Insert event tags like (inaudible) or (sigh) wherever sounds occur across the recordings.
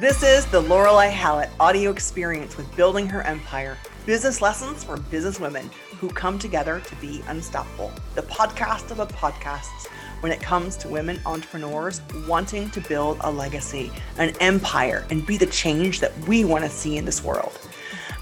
This is the Lorelei Hallett audio experience with Building Her Empire business lessons for business women who come together to be unstoppable. The podcast of the podcasts when it comes to women entrepreneurs wanting to build a legacy, an empire, and be the change that we want to see in this world.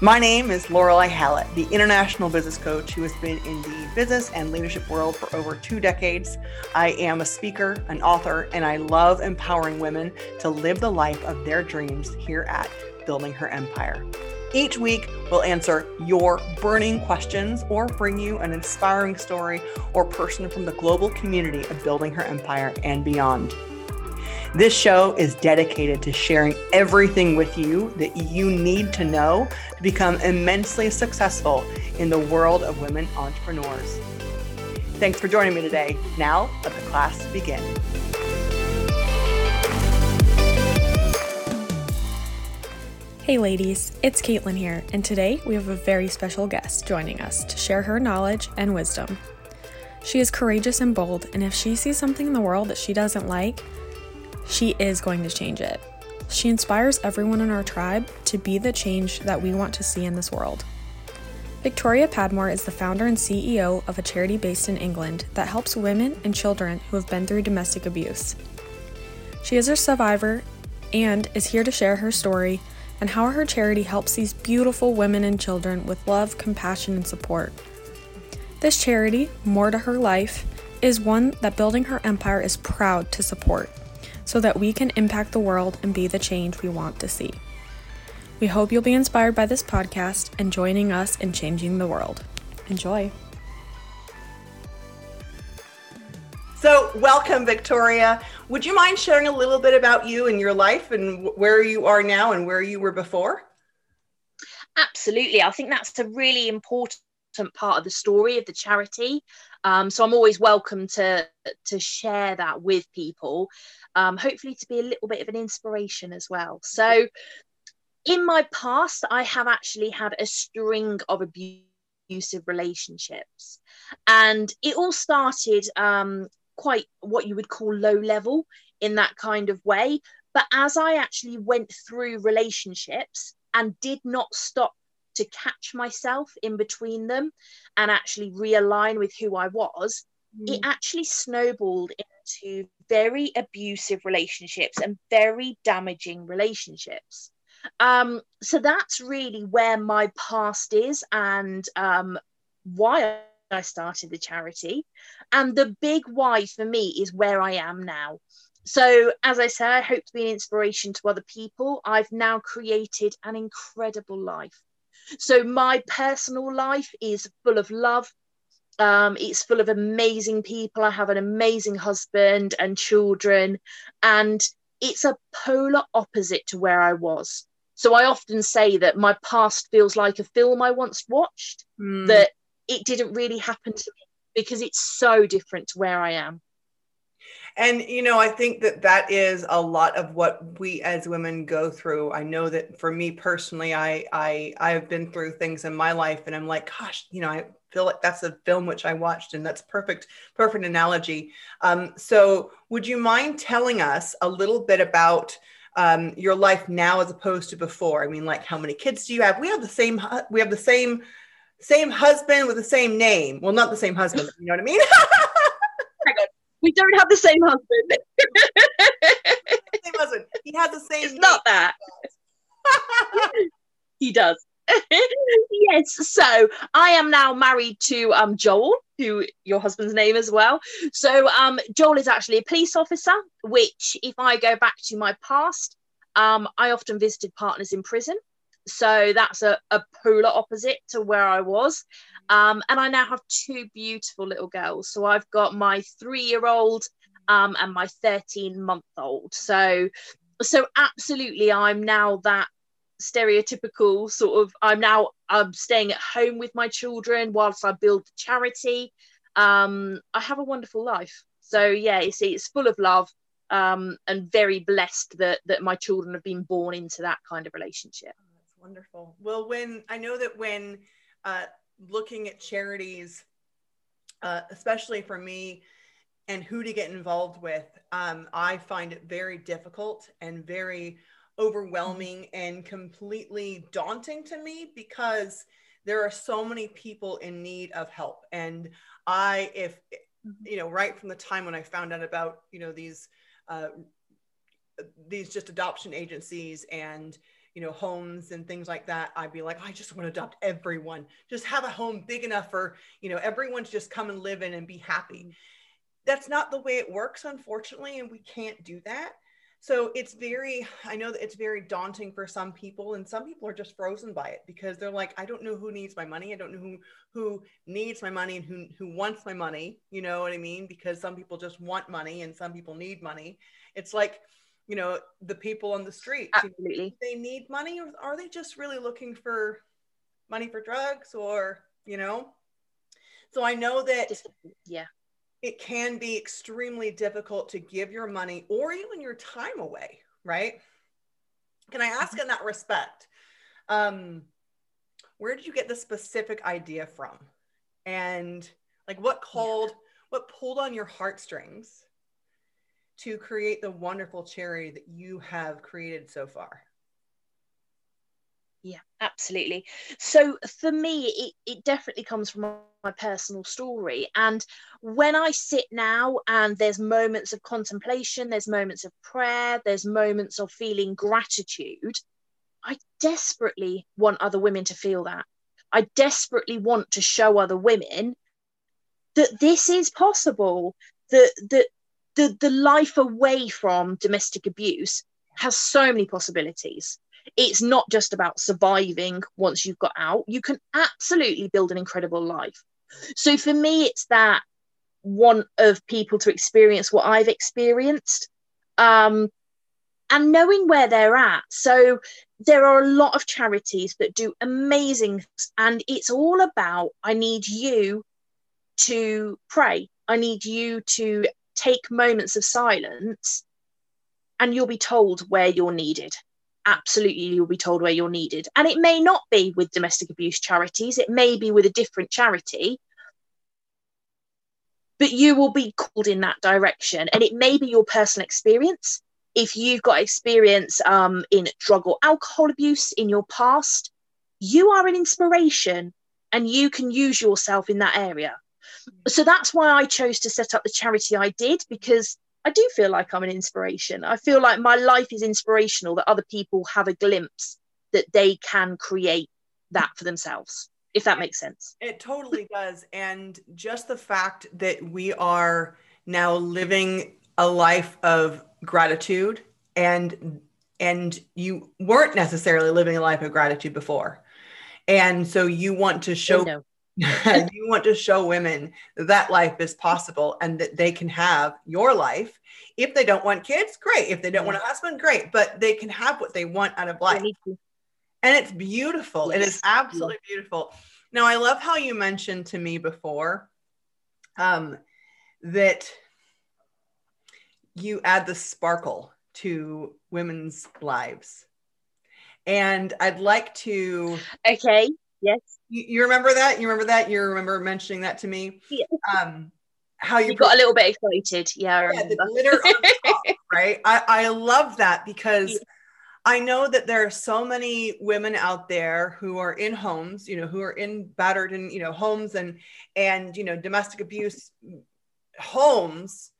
My name is Lorelei Hallett, the international business coach who has been in the business and leadership world for over two decades. I am a speaker, an author, and I love empowering women to live the life of their dreams here at Building Her Empire. Each week, we'll answer your burning questions or bring you an inspiring story or person from the global community of Building Her Empire and beyond. This show is dedicated to sharing everything with you that you need to know to become immensely successful in the world of women entrepreneurs. Thanks for joining me today. Now, let the class begin. Hey ladies, it's Caitlin here, and today we have a very special guest joining us to share her knowledge and wisdom. She is courageous and bold, and if she sees something in the world that she doesn't like, she is going to change it. She inspires everyone in our tribe to be the change that we want to see in this world. Victoria Padmore is the founder and CEO of a charity based in England that helps women and children who have been through domestic abuse. She is a survivor and is here to share her story and how her charity helps these beautiful women and children with love, compassion, and support. This charity, More to Her Life, is one that Building Her Empire is proud to support so that we can impact the world and be the change we want to see. We hope you'll be inspired by this podcast and joining us in changing the world. Enjoy. So, welcome, Victoria. Would you mind sharing a little bit about you and your life and where you are now and where you were before? Absolutely. I think that's a really important part of the story of the charity. Um, so I'm always welcome to to share that with people, um, hopefully to be a little bit of an inspiration as well. So in my past, I have actually had a string of abusive relationships, and it all started um, quite what you would call low level in that kind of way. But as I actually went through relationships and did not stop to catch myself in between them and actually realign with who I was, mm. it actually snowballed into very abusive relationships and very damaging relationships. Um, so that's really where my past is and um, why I started the charity. And the big why for me is where I am now. So, as I said, I hope to be an inspiration to other people. I've now created an incredible life. So, my personal life is full of love. Um, it's full of amazing people. I have an amazing husband and children, and it's a polar opposite to where I was. So, I often say that my past feels like a film I once watched mm. that it didn't really happen to me because it's so different to where I am. And you know, I think that that is a lot of what we as women go through. I know that for me personally, I I I've been through things in my life, and I'm like, gosh, you know, I feel like that's a film which I watched, and that's perfect, perfect analogy. Um, so, would you mind telling us a little bit about? Um, your life now as opposed to before i mean like how many kids do you have we have the same we have the same same husband with the same name. Well, not the same husband. You know what I mean? (laughs) we don't have the same husband. (laughs) same husband. He has the same. It's name. not that. (laughs) he does. (laughs) yes. So I am now married to um, Joel, who your husband's name as well. So um, Joel is actually a police officer. Which, if I go back to my past, um, I often visited partners in prison. So that's a, a polar opposite to where I was. Um, and I now have two beautiful little girls. So I've got my three year old um, and my 13 month old. So, so absolutely, I'm now that stereotypical sort of. I'm now I'm staying at home with my children whilst I build the charity. Um, I have a wonderful life. So yeah, you see, it's full of love um, and very blessed that that my children have been born into that kind of relationship. That's wonderful. Well, when I know that when uh, looking at charities, uh, especially for me and who to get involved with, um, I find it very difficult and very overwhelming and completely daunting to me because there are so many people in need of help. And i if you know right from the time when i found out about you know these uh, these just adoption agencies and you know homes and things like that i'd be like i just want to adopt everyone. Just have a home big enough for you know everyone to just come and live in and be happy. Mm-hmm. that's not the way it works unfortunately and we can't do that. So it's very i know that it's very daunting for some people and some people are just frozen by it because they're like i don't know who needs my money. I don't know who who needs my money and who who wants my money. You know what i mean? Because some people just want money and some people need money. It's like you know the people on the street absolutely they need money or are they just really looking for money for drugs or you know so i know that yeah it can be extremely difficult to give your money or even your time away, right? Can I ask mm-hmm. in that respect? Um, where did you get the specific idea from? And like what called, yeah. what pulled on your heartstrings to create the wonderful charity that you have created so far? yeah absolutely. So for me it, it definitely comes from my personal story. And when i sit now and there's moments of contemplation there's moments of prayer there's moments of feeling gratitude i desperately want other women to feel that. I desperately want to show other women that this is possible that that the, the life away from domestic abuse has so many possibilities it's not just about surviving once you've got out. You can absolutely build an incredible life. So for me, it's that want of people to experience what I've experienced. Um, and knowing where they're at. So there are a lot of charities that do amazing and it's all about I need you to pray. I need you to take moments of silence and you'll be told where you're needed absolutely you'll be told where you're needed. And it may not be with domestic abuse charities, it may be with a different charity, but you will be called in that direction. And it may be your personal experience. If you've got experience um, in drug or alcohol abuse in your past, you are an inspiration and you can use yourself in that area. So that's why I chose to set up the charity I did because I do feel like I'm an inspiration. I feel like my life is inspirational that other people have a glimpse that they can create that for themselves, if that makes sense. It totally does. And just the fact that we are now living a life of gratitude and and you weren't necessarily living a life of gratitude before. And so you want to show (laughs) you want to show women that life is possible and that they can have your life. If they don't want kids, great. If they don't want a husband, great. But they can have what they want out of life. And it's beautiful. Yes. It is absolutely beautiful. Now, I love how you mentioned to me before um, that you add the sparkle to women's lives. And I'd like to. Okay. Yes. You, you, remember that? You remember that? You remember mentioning that to me? Yeah. Um, how you, you got a little bit excited. Yeah. yeah the glitter (laughs) top, right? I, I love that because yeah. I know that there are so many women out there who are in homes, you know, who are in battered and, you know, homes and, and, you know, domestic abuse homes,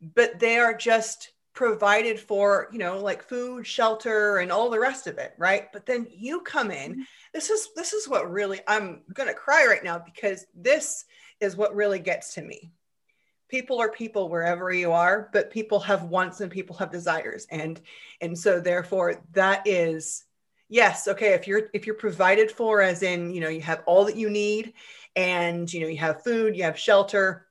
but they are just provided for, you know, like food, shelter, and all the rest of it, right? But then you come in. Mm-hmm. This is this is what really I'm gonna cry right now because this is what really gets to me. People are people wherever you are, but people have wants and people have desires. And and so therefore that is yes, okay, if you're if you're provided for as in, you know, you have all that you need and you know you have food, you have shelter,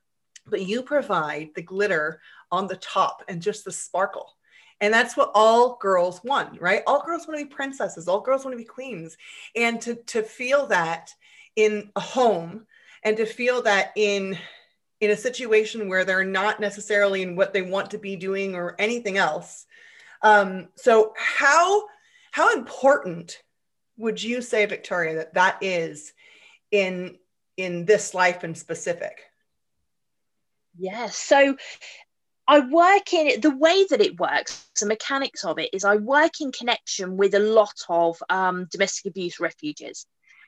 but you provide the glitter on the top and just the sparkle. And that's what all girls want, right? All girls want to be princesses, all girls want to be queens. And to, to feel that in a home and to feel that in in a situation where they're not necessarily in what they want to be doing or anything else. Um, so how how important would you say, Victoria, that that is in in this life in specific? Yes. So I work in the way that it works, the mechanics of it is I work in connection with a lot of um, domestic abuse refuges.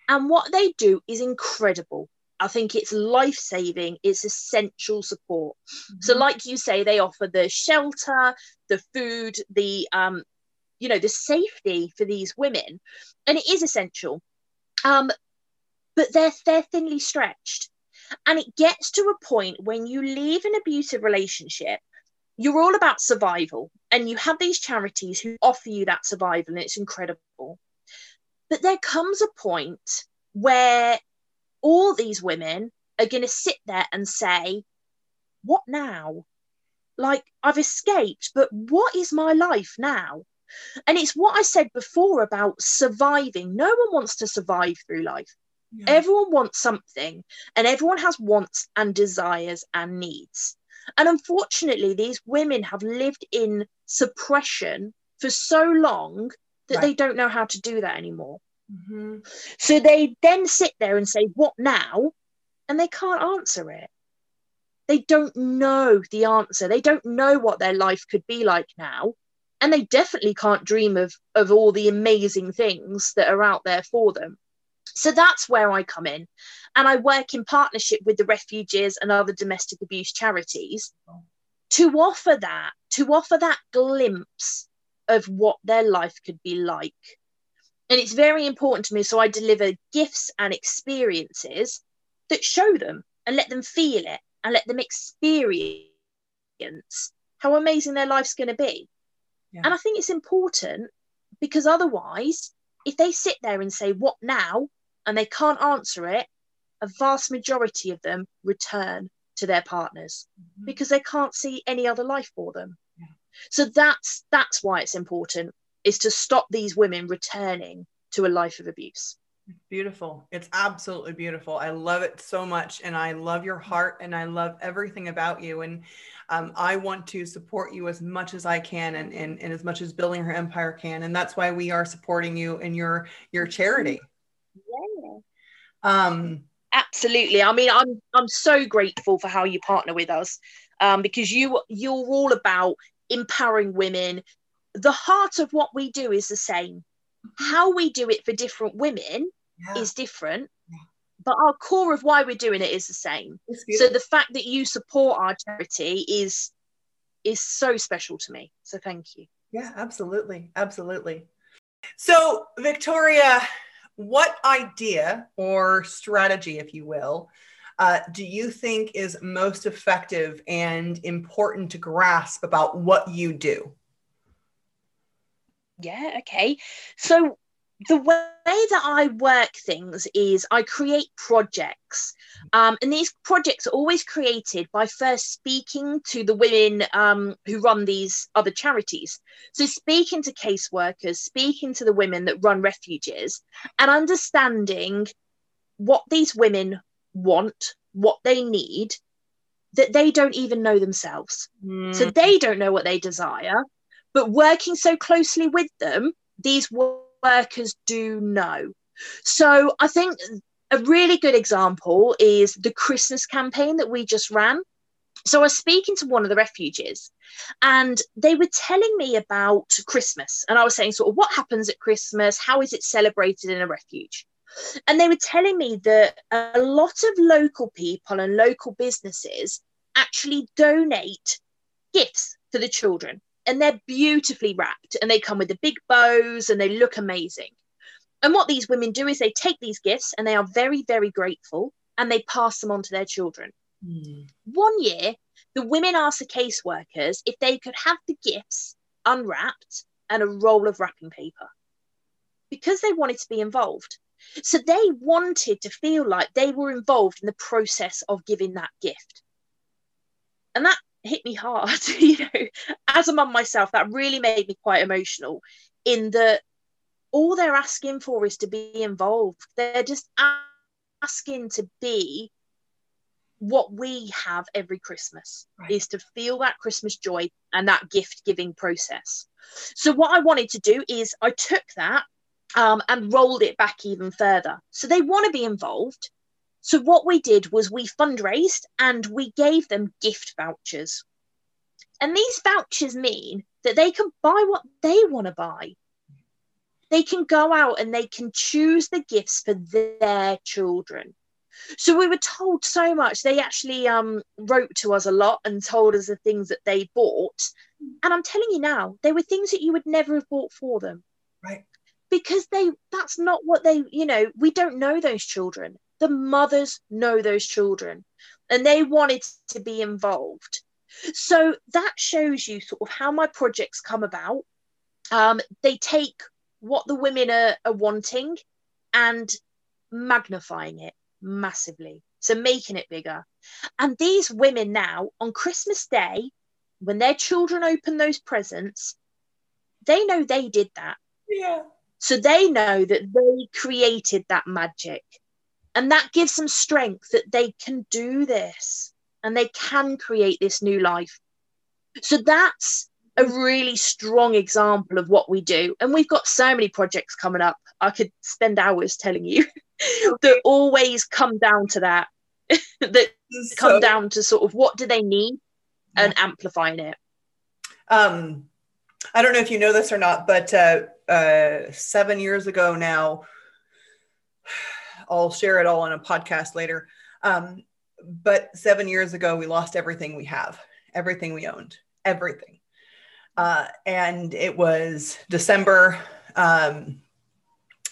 And what they do is incredible. I think it's life saving, it's essential support. Mm-hmm. So, like you say, they offer the shelter, the food, the um, you know, the safety for these women, and it is essential. Um, but they're they're thinly stretched. And it gets to a point when you leave an abusive relationship, you're all about survival. And you have these charities who offer you that survival, and it's incredible. But there comes a point where all these women are going to sit there and say, What now? Like, I've escaped, but what is my life now? And it's what I said before about surviving. No one wants to survive through life. Yeah. Everyone wants something, and everyone has wants and desires and needs. And unfortunately, these women have lived in suppression for so long that right. they don't know how to do that anymore. Mm-hmm. So they then sit there and say, What now? And they can't answer it. They don't know the answer. They don't know what their life could be like now. And they definitely can't dream of, of all the amazing things that are out there for them. So that's where I come in. And I work in partnership with the refugees and other domestic abuse charities to offer that, to offer that glimpse of what their life could be like and it's very important to me. So I deliver gifts and experiences that show them and let them feel it and let them experience how amazing their life's going to be. Yeah. And I think it's important because otherwise, if they sit there and say, What now? And they can't answer it, a vast majority of them return to their partners mm-hmm. because they can't see any other life for them. Yeah. So that's that's why it's important is to stop these women returning to a life of abuse. Beautiful. It's absolutely beautiful. I love it so much. And I love your heart and I love everything about you. And um, I want to support you as much as I can and, and, and as much as Building Her Empire can. And that's why we are supporting you in your, your charity. Yeah. Um, Absolutely. I mean, I'm, I'm so grateful for how you partner with us um, because you, you're all about empowering women, the heart of what we do is the same. How we do it for different women yeah. is different, but our core of why we're doing it is the same. So the fact that you support our charity is is so special to me. So thank you. Yeah, absolutely. Absolutely. So, Victoria, what idea or strategy, if you will, uh, do you think is most effective and important to grasp about what you do? Yeah, okay. So the way that I work things is I create projects. Um, and these projects are always created by first speaking to the women um, who run these other charities. So, speaking to caseworkers, speaking to the women that run refuges, and understanding what these women want, what they need, that they don't even know themselves. Mm. So, they don't know what they desire. But working so closely with them, these workers do know. So I think a really good example is the Christmas campaign that we just ran. So I was speaking to one of the refugees and they were telling me about Christmas. And I was saying, sort of, what happens at Christmas? How is it celebrated in a refuge? And they were telling me that a lot of local people and local businesses actually donate gifts for the children and they're beautifully wrapped and they come with the big bows and they look amazing. And what these women do is they take these gifts and they are very, very grateful and they pass them on to their children. Mm. One year, the women asked the caseworkers if they could have the gifts unwrapped and a roll of wrapping paper because they wanted to be involved. So they wanted to feel like they were involved in the process of giving that gift. And that hit me hard (laughs) you know as a mum myself that really made me quite emotional in that all they're asking for is to be involved. They're just asking to be what we have every christmas right. is to feel that christmas joy and that gift giving process. So what i wanted to do is i took that um, and rolled it back even further. So they want to be involved so what we did was we fundraised and we gave them gift vouchers. And these vouchers mean that they can buy what they want to buy. They can go out and they can choose the gifts for their children. So we were told so much. They actually um, wrote to us a lot and told us the things that they bought. And I'm telling you now, they were things that you would never have bought for them. Right. Because they that's not what they, you know, we don't know those children. The mothers know those children and they wanted to be involved. So that shows you sort of how my projects come about. Um, they take what the women are, are wanting and magnifying it massively. So making it bigger. And these women now on Christmas Day, when their children open those presents, they know they did that. Yeah. So they know that they created that magic. And that gives them strength that they can do this and they can create this new life. So that's a really strong example of what we do. And we've got so many projects coming up. I could spend hours telling you (laughs) that always come down to that, (laughs) that so, come down to sort of what do they need yeah. and amplifying it. Um, I don't know if you know this or not, but uh, uh, seven years ago now, I'll share it all on a podcast later. Um, but seven years ago, we lost everything we have, everything we owned, everything. Uh, and it was December, um,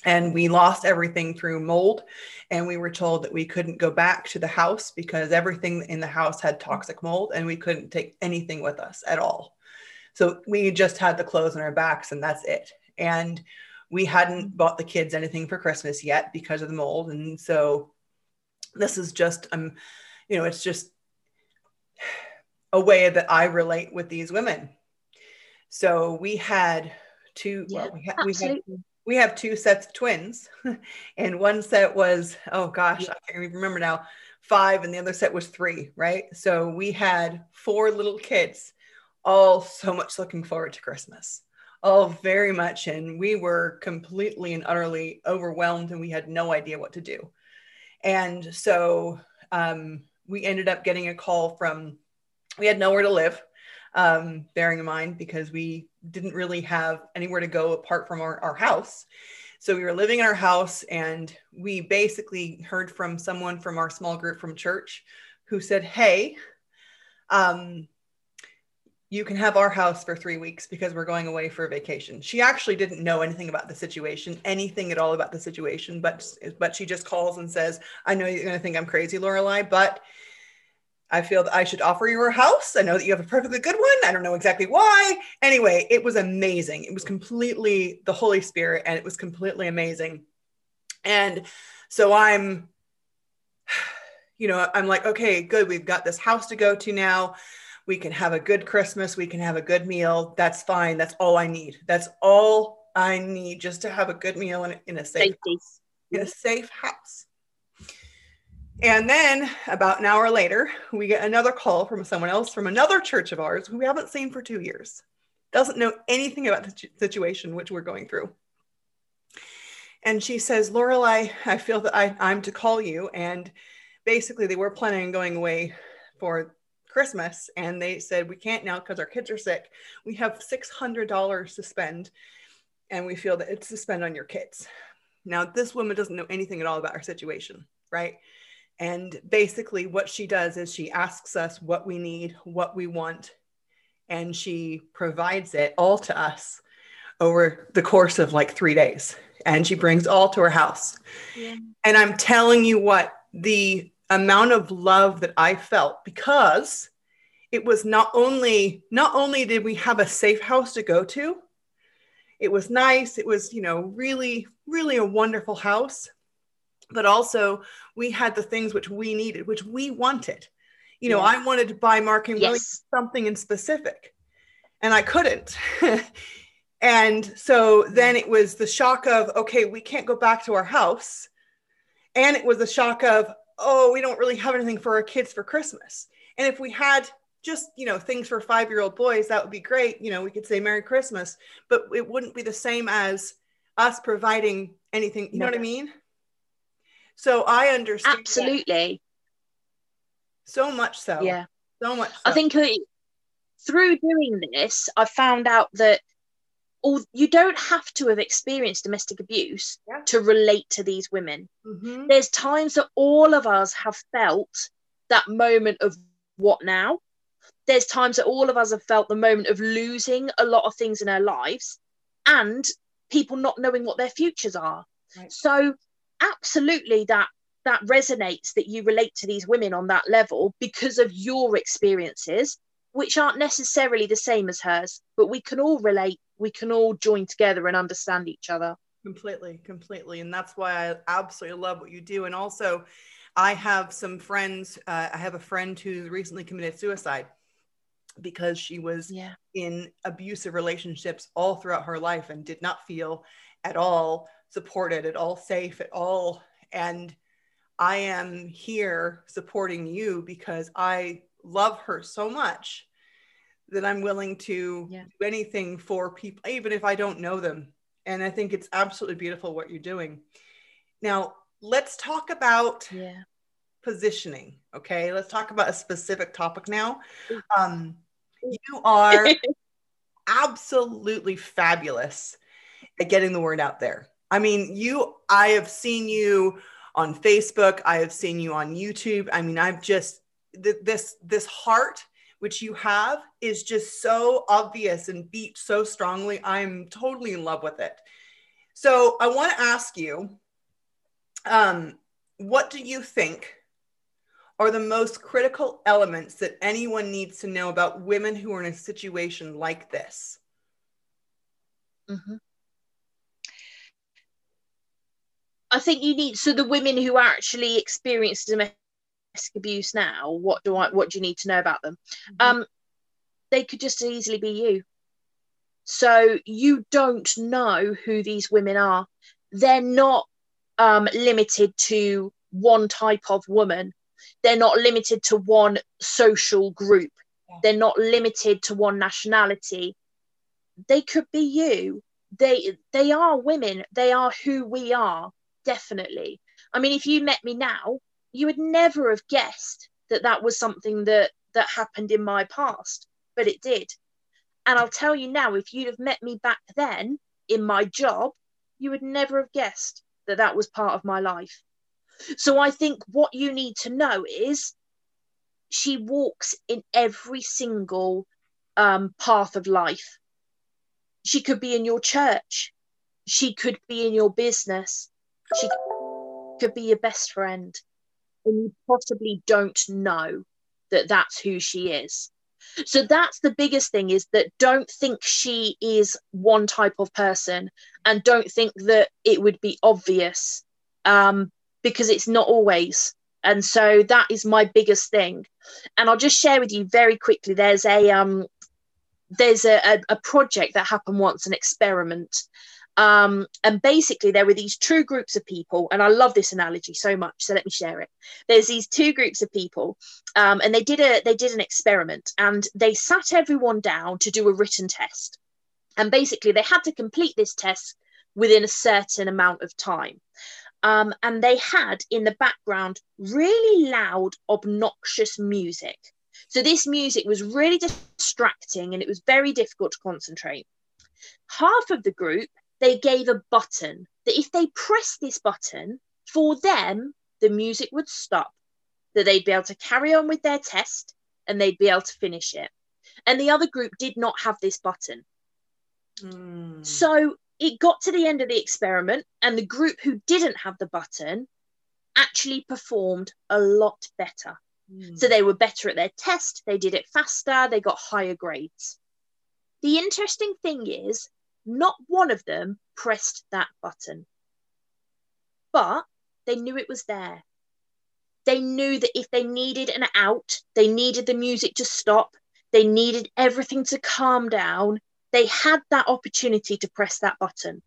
and we lost everything through mold. And we were told that we couldn't go back to the house because everything in the house had toxic mold, and we couldn't take anything with us at all. So we just had the clothes on our backs, and that's it. And we hadn't bought the kids anything for Christmas yet because of the mold. And so this is just, um, you know, it's just a way that I relate with these women. So we had two, yeah, well, we, ha- we, had, we have two sets of twins, (laughs) and one set was, oh gosh, yeah. I can't even remember now, five, and the other set was three, right? So we had four little kids, all so much looking forward to Christmas. Oh, very much. And we were completely and utterly overwhelmed and we had no idea what to do. And so um, we ended up getting a call from, we had nowhere to live, um, bearing in mind, because we didn't really have anywhere to go apart from our, our house. So we were living in our house and we basically heard from someone from our small group from church who said, Hey, um, you can have our house for three weeks because we're going away for a vacation. She actually didn't know anything about the situation, anything at all about the situation, but but she just calls and says, "I know you're going to think I'm crazy, Lorelei, but I feel that I should offer you a house. I know that you have a perfectly good one. I don't know exactly why. Anyway, it was amazing. It was completely the Holy Spirit, and it was completely amazing. And so I'm, (sighs) you know, I'm like, okay, good. We've got this house to go to now we can have a good Christmas. We can have a good meal. That's fine. That's all I need. That's all I need just to have a good meal in, in a safe house, in a safe house. And then about an hour later, we get another call from someone else from another church of ours who we haven't seen for two years, doesn't know anything about the situation which we're going through. And she says, Lorelei, I feel that I, I'm to call you. And basically, they were planning on going away for Christmas and they said, we can't now because our kids are sick. We have $600 to spend and we feel that it's to spend on your kids. Now, this woman doesn't know anything at all about our situation, right? And basically, what she does is she asks us what we need, what we want, and she provides it all to us over the course of like three days. And she brings all to her house. Yeah. And I'm telling you what, the amount of love that I felt because it was not only not only did we have a safe house to go to, it was nice, it was, you know, really really a wonderful house, but also we had the things which we needed, which we wanted. You know, I wanted to buy Mark and yes. something in specific and I couldn't. (laughs) and so then it was the shock of okay, we can't go back to our house. And it was the shock of oh, we don't really have anything for our kids for Christmas. And if we had just, you know, things for five year old boys, that would be great. You know, we could say Merry Christmas, but it wouldn't be the same as us providing anything. You know what I mean? So I understand. Absolutely. So much so. Yeah. So much. So. I think through doing this, I found out that all, you don't have to have experienced domestic abuse Yeah. to relate to these women. Mhm. There's times that all of us have felt that moment of what now? There's times that all of us have felt the moment of losing a lot of things in our lives and people not knowing what their futures are. Right. So absolutely that that resonates that you relate to these women on that level because of your experiences which aren't necessarily the same as hers but we can all relate we can all join together and understand each other Completely, completely. And that's why I absolutely love what you do. And also, I have some friends. Uh, I have a friend who recently committed suicide because she was yeah in abusive relationships all throughout her life and did not feel at all supported, at all safe, at all. And I am here supporting you because I love her so much that I'm willing to Yeah. do anything for people, even if I don't know them. And I think it's absolutely beautiful what you're doing. Now, let's talk about yeah positioning. Okay, let's talk about a specific topic now. Um, you are (laughs) absolutely fabulous at getting the word out there. I mean, you, I have seen you on Facebook, I have seen you on YouTube. I mean, I've just, th- this, this heart which you have is just so obvious and beat so strongly. I'm totally in love with it. So I want to ask you, um, what do you think are the most critical elements that anyone needs to know about women who are in a situation like this? Mhm. I think you need so the women who actually experience domestic abuse now. What do I? What do you need to know about them? Um, they could just as easily be you. So you don't know who these women are. They're not um, limited to one type of woman. They're not limited to one social group. Yeah. They're not limited to one nationality. They could be you. They they are women. They are who we are. Definitely. I mean, if you met me now, you would never have guessed that that was something that that happened in my past, but it did. And I'll tell you now, if you'd have met me back then in my job, you would never have guessed that that was part of my life. So I think what you need to know is she walks in every single um, path of life. She could be in your church. She could be in your business. She could be your best friend. And you possibly don't know that that's who she is. So that's the biggest thing is that don't think she is one type of person and don't think that it would be obvious um, because it's not always. And so that is my biggest thing. And I'll just share with you very quickly. There's a um, there's a, a, a project that happened once, an experiment. Um, and basically, there were these two groups of people, and I love this analogy so much. So let me share it. There's these two groups of people, um, and they did a they did an experiment, and they sat everyone down to do a written test. And basically, they had to complete this test within a certain amount of time. Um, and they had in the background really loud, obnoxious music. So this music was really distracting and it was very difficult to concentrate. Half of the group, they gave a button that if they pressed this button, for them, the music would stop, that they'd be able to carry on with their test and they'd be able to finish it. And the other group did not have this button. Mm. So it got to the end of the experiment, and the group who didn't have the button actually performed a lot better. Mm. So they were better at their test, they did it faster, they got higher grades. The interesting thing is, not one of them pressed that button, but they knew it was there. They knew that if they needed an out, they needed the music to stop, they needed everything to calm down, they had that opportunity to press that button.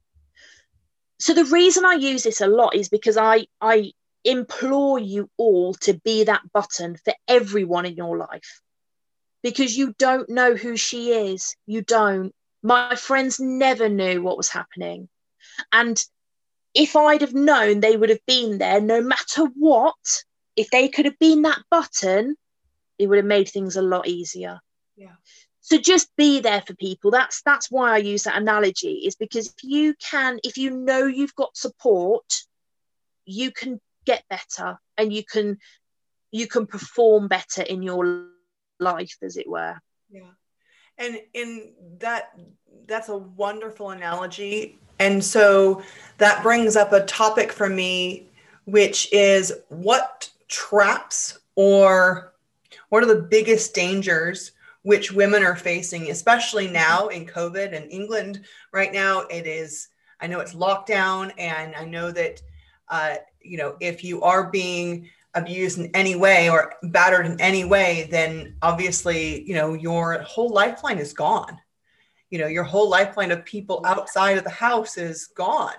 So the reason I use this a lot is because I I implore you all to be that button for everyone in your life because you don't know who she is. You don't. My friends never knew what was happening. And if I'd have known they would have been there no matter what, if they could have been that button, it would have made things a lot easier. Yeah. so just be there for people that's that's why i use that analogy is because if you can if you know you've got support you can get better and you can you can perform better in your life as it were yeah and in that that's a wonderful analogy. And so that brings up a topic for me which is what traps or what are the biggest dangers which women are facing especially now in covid in england right now? It is i know it's lockdown and i know that uh, you know if you are being abused in any way or battered in any way, then obviously, you know, your whole lifeline is gone. You know, your whole lifeline of people outside of the house is gone.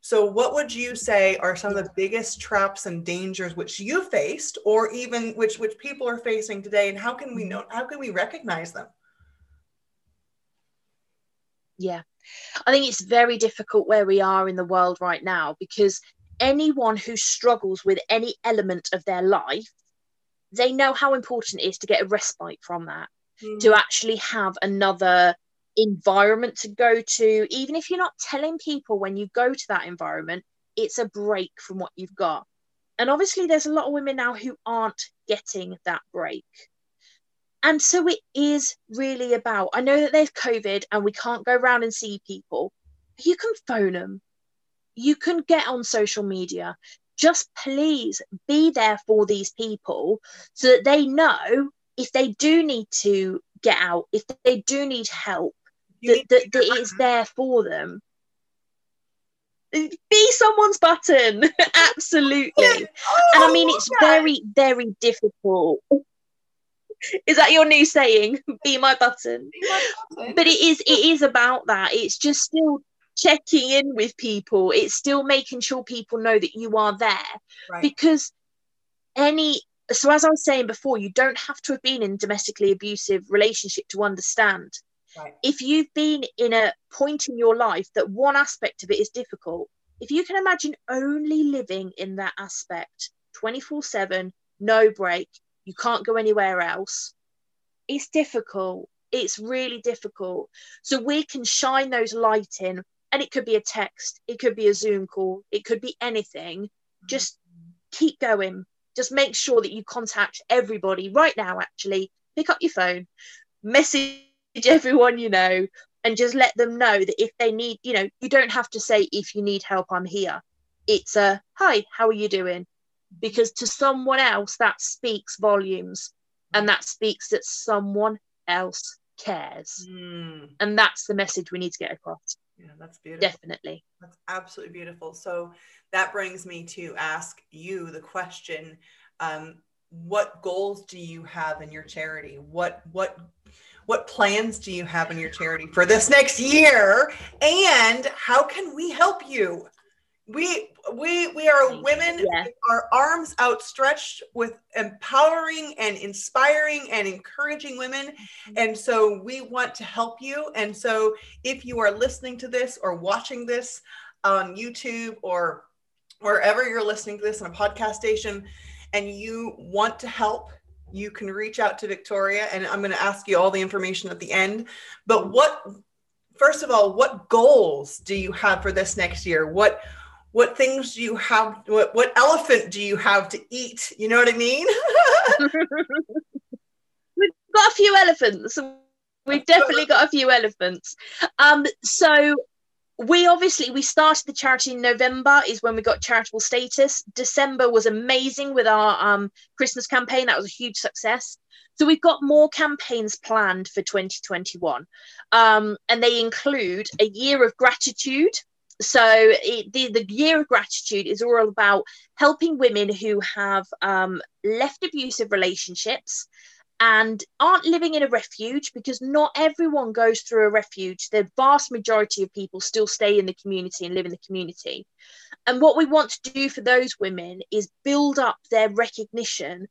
So, what would you say are some of the biggest traps and dangers which you faced, or even which which people are facing today, and how can we know? How can we recognize them? Yeah, I think it's very difficult where we are in the world right now because anyone who struggles with any element of their life, they know how important it is to get a respite from that, mm. to actually have another environment to go to. Even if you're not telling people when you go to that environment, it's a break from what you've got. And obviously, there's a lot of women now who aren't getting that break. And so it is really about, I know that there's COVID and we can't go around and see people, you can phone them, you can get on social media. Just please be there for these people so that they know if they do need to get out if they do need help that, that, that it is there for them. Be someone's button. (laughs) Absolutely. And i mean oh, it's very very difficult. Is that your new saying? (laughs) Be my button, be my button. but it is it is about that. It's just still checking in with people it's still making sure people know that you are there right. because any so as i was saying before you don't have to have been in domestically abusive relationship to understand right. if you've been in a point in your life that one aspect of it is difficult if you can imagine only living in that aspect 24 7 no break you can't go anywhere else it's difficult it's really difficult so we can shine those light in and it could be a text it could be a zoom call it could be anything. Just keep going. Just make sure that you contact everybody right now actually. Pick up your phone message (laughs) everyone you know and just let them know that if they need you know you don't have to say if you need help i'm here. It's a hi how are you doing? Because to someone else that speaks volumes and that speaks that someone else cares. Mm. and that's the message we need to get across yeah, that's beautiful. Definitely. That's absolutely beautiful. So that brings me to ask you the question um, what goals do you have in your charity? What, what, what plans do you have in your charity for this next year? And how can we help you? We we we are women yeah. our arms outstretched with empowering and inspiring and encouraging women. Mm-hmm. and so we want to help you. And so if you are listening to this or watching this on youtube or wherever you're listening to this on a podcast station and you want to help you can reach out to victoria and i'm going to ask you all the information at the end. But what first of all what goals do you have for this next year? What what things do you have what, what elephant do you have to eat? You know what i mean? (laughs) We've got a few elephants. We've definitely got a few elephants. Um so we obviously we started the charity in november is when we got charitable status. December was amazing with our um, christmas campaign. That was a huge success. So we've got more campaigns planned for 2021 um, and they include a year of gratitude so it, the, the year of gratitude is all about helping women who have um, left abusive relationships and aren't living in a refuge because not everyone goes through a refuge. The vast majority of people still stay in the community and live in the community. And what we want to do for those women is build up their recognition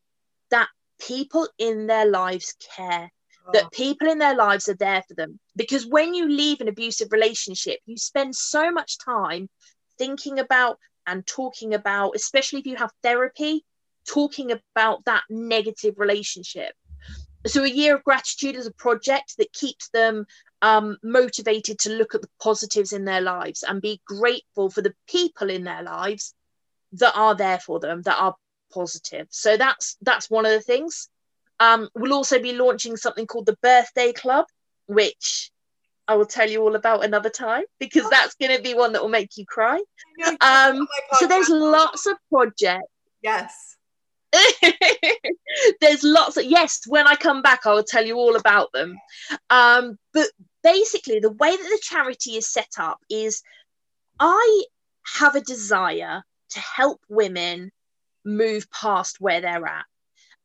that people in their lives care that people in their lives are there for them. Because when you leave an abusive relationship, you spend so much time thinking about and talking about, especially if you have therapy, talking about that negative relationship. so a year of gratitude is a project that keeps them um, motivated to look at the positives in their lives and be grateful for the people in their lives that are there for them that are positive so that's that's one of the things um, we'll also be launching something called the birthday club which I will tell you all about another time because that's going to be one that will make you cry. Um, so there's lots of projects. Yes. (laughs) there's lots of yes. When I come back, I will tell you all about them. Um, but basically, the way that the charity is set up is, I have a desire to help women move past where they're at,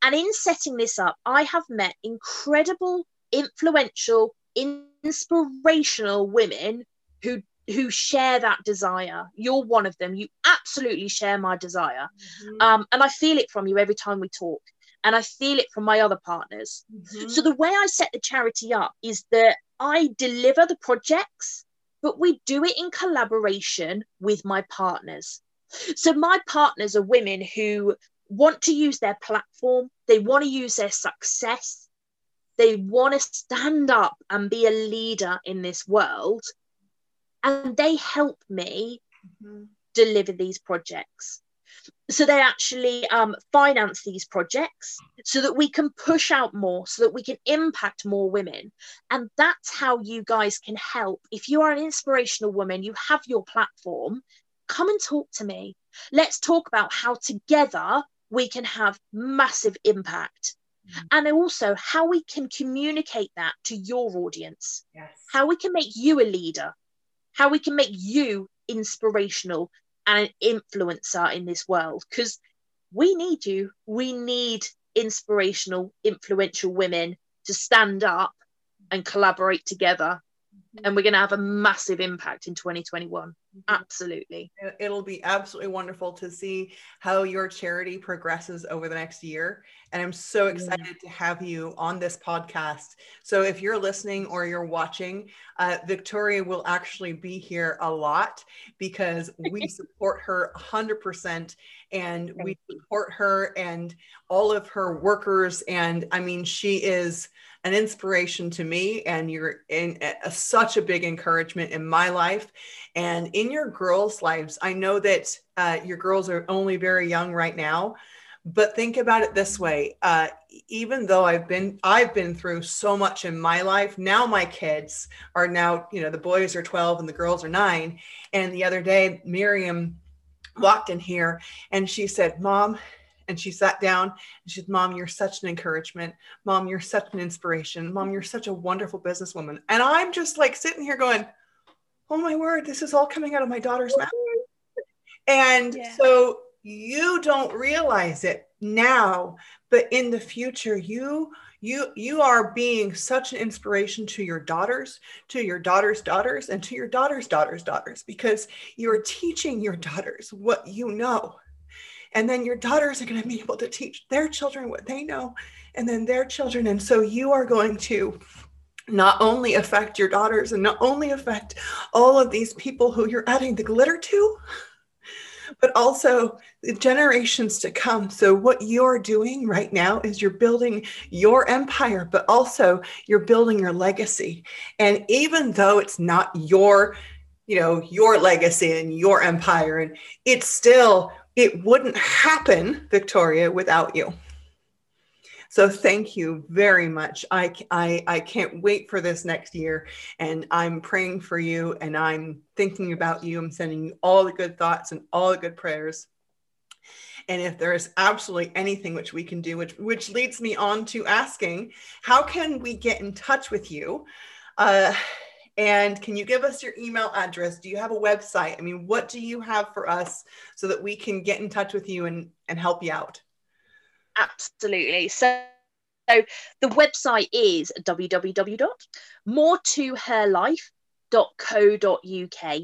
and in setting this up, I have met incredible, influential inspirational women who who share that desire. You're one of them. You absolutely share my desire. Mm-hmm. um, and i feel it from you every time we talk. And i feel it from my other partners. Mm-hmm. so the way i set the charity up is that i deliver the projects but we do it in collaboration with my partners. So my partners are women who want to use their platform they want to use their success they want to stand up and be a leader in this world. And they help me mm-hmm. deliver these projects. So they actually um, finance these projects so that we can push out more, so that we can impact more women. And that's how you guys can help. If you are an inspirational woman, you have your platform, come and talk to me. Let's talk about how together we can have massive impact. Mm. and also how we can communicate that to your audience. Yes. how we can make you a leader. How we can make you inspirational and an influencer in this world. Because we need you. We need inspirational influential women to stand up and collaborate together. And we're going to have a massive impact in 2021 mm-hmm. Absolutely. It'll be absolutely wonderful to see how your charity progresses over the next year and i'm so excited yeah. to have you on this podcast. So if you're listening or you're watching uh, victoria will actually be here a lot because we (laughs) support her 100% and we support her and all of her workers and i mean she is an inspiration to me and you're in a, such a big encouragement in my life and in your girls lives i know that uh, your girls are only very young right now but think about it this way uh, even though i've been i've been through so much in my life now my kids are now you know the boys are 12 and the girls are 9 and the other day miriam walked in here and she said mom and she sat down and she said, Mom, you're such an encouragement. Mom, you're such an inspiration. Mom, you're such a wonderful businesswoman. And I'm just like sitting here going, Oh my word, this is all coming out of my daughter's mouth. And yeah. so you don't realize it now, but in the future, you you you are being such an inspiration to your daughters to your daughters daughters and to your daughters daughters daughters because you're teaching your daughters what you know and then your daughters are going to be able to teach their children what they know and then their children and so you are going to not only affect your daughters and not only affect all of these people who you're adding the glitter to but also the generations to come. So, what you're doing right now is you're building your empire, but also you're building your legacy. And even though it's not your, you know, your legacy and your empire, and it's still it wouldn't happen, Victoria, without you. So thank you very much. I, I, I can't wait for this next year. And I'm praying for you and I'm thinking about you. I'm sending you all the good thoughts and all the good prayers. And if there is absolutely anything which we can do, which, which leads me on to asking, how can we get in touch with you? Uh, and can you give us your email address? Do you have a website? I mean, what do you have for us so that we can get in touch with you and, and help you out? Absolutely. So, so the website is www.moretoherlife.co.uk.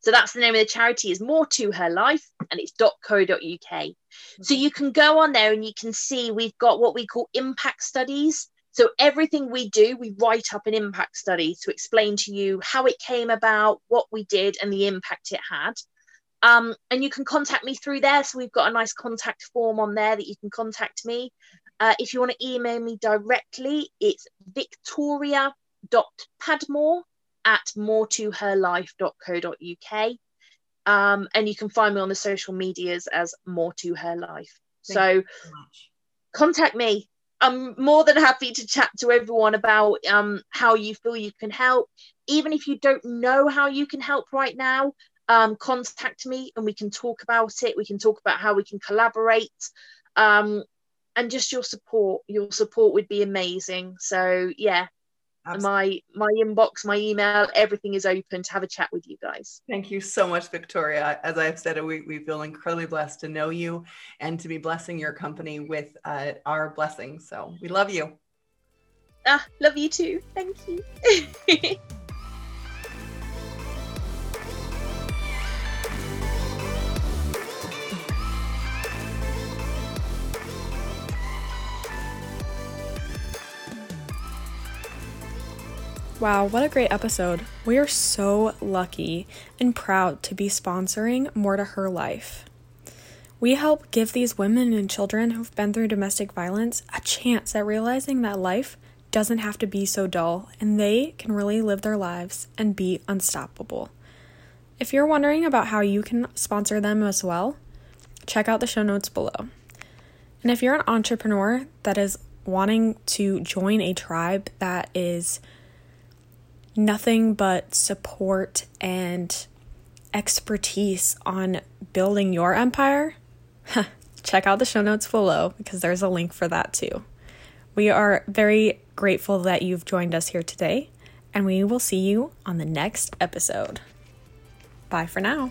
So that's the name of the charity is More to Her Life and it's .co.uk. So mm-hmm. you can go on there and you can see we've got what we call impact studies. So everything we do, we write up an impact study to explain to you how it came about, what we did, and the impact it had. Um, and you can contact me through there. So we've got a nice contact form on there that you can contact me. Uh, if you want to email me directly, it's victoria.padmore at moretoherlife.co.uk. Um, and you can find me on the social medias as more to her life. Thank so, so contact me. I'm more than happy to chat to everyone about um, how you feel you can help. Even if you don't know how you can help right now, um, contact me and we can talk about it. We can talk about how we can collaborate. Um, and just your support. Your support would be amazing. So, yeah, Absolutely. my my inbox my email everything is open to have a chat with you guys thank you so much victoria as i've said we, we feel incredibly blessed to know you and to be blessing your company with uh, our blessings so we love you ah love you too thank you (laughs) Wow, what a great episode. We are so lucky and proud to be sponsoring More to Her Life. We help give these women and children who've been through domestic violence a chance at realizing that life doesn't have to be so dull and they can really live their lives and be unstoppable. If you're wondering about how you can sponsor them as well, check out the show notes below. And if you're an entrepreneur that is wanting to join a tribe that is nothing but support and expertise on building your empire, check out the show notes below because there's a link for that too. We are very grateful that you've joined us here today, and we will see you on the next episode. Bye for now.